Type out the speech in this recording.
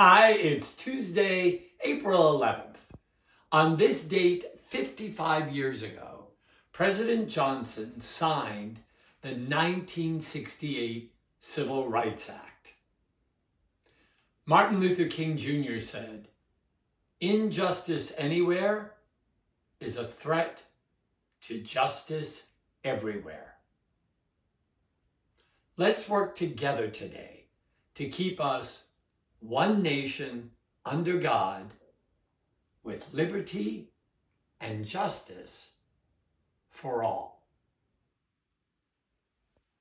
Hi, it's Tuesday, April 11th. On this date, 55 years ago, President Johnson signed the 1968 Civil Rights Act. Martin Luther King Jr. said, Injustice anywhere is a threat to justice everywhere. Let's work together today to keep us one nation under God with liberty and justice for all.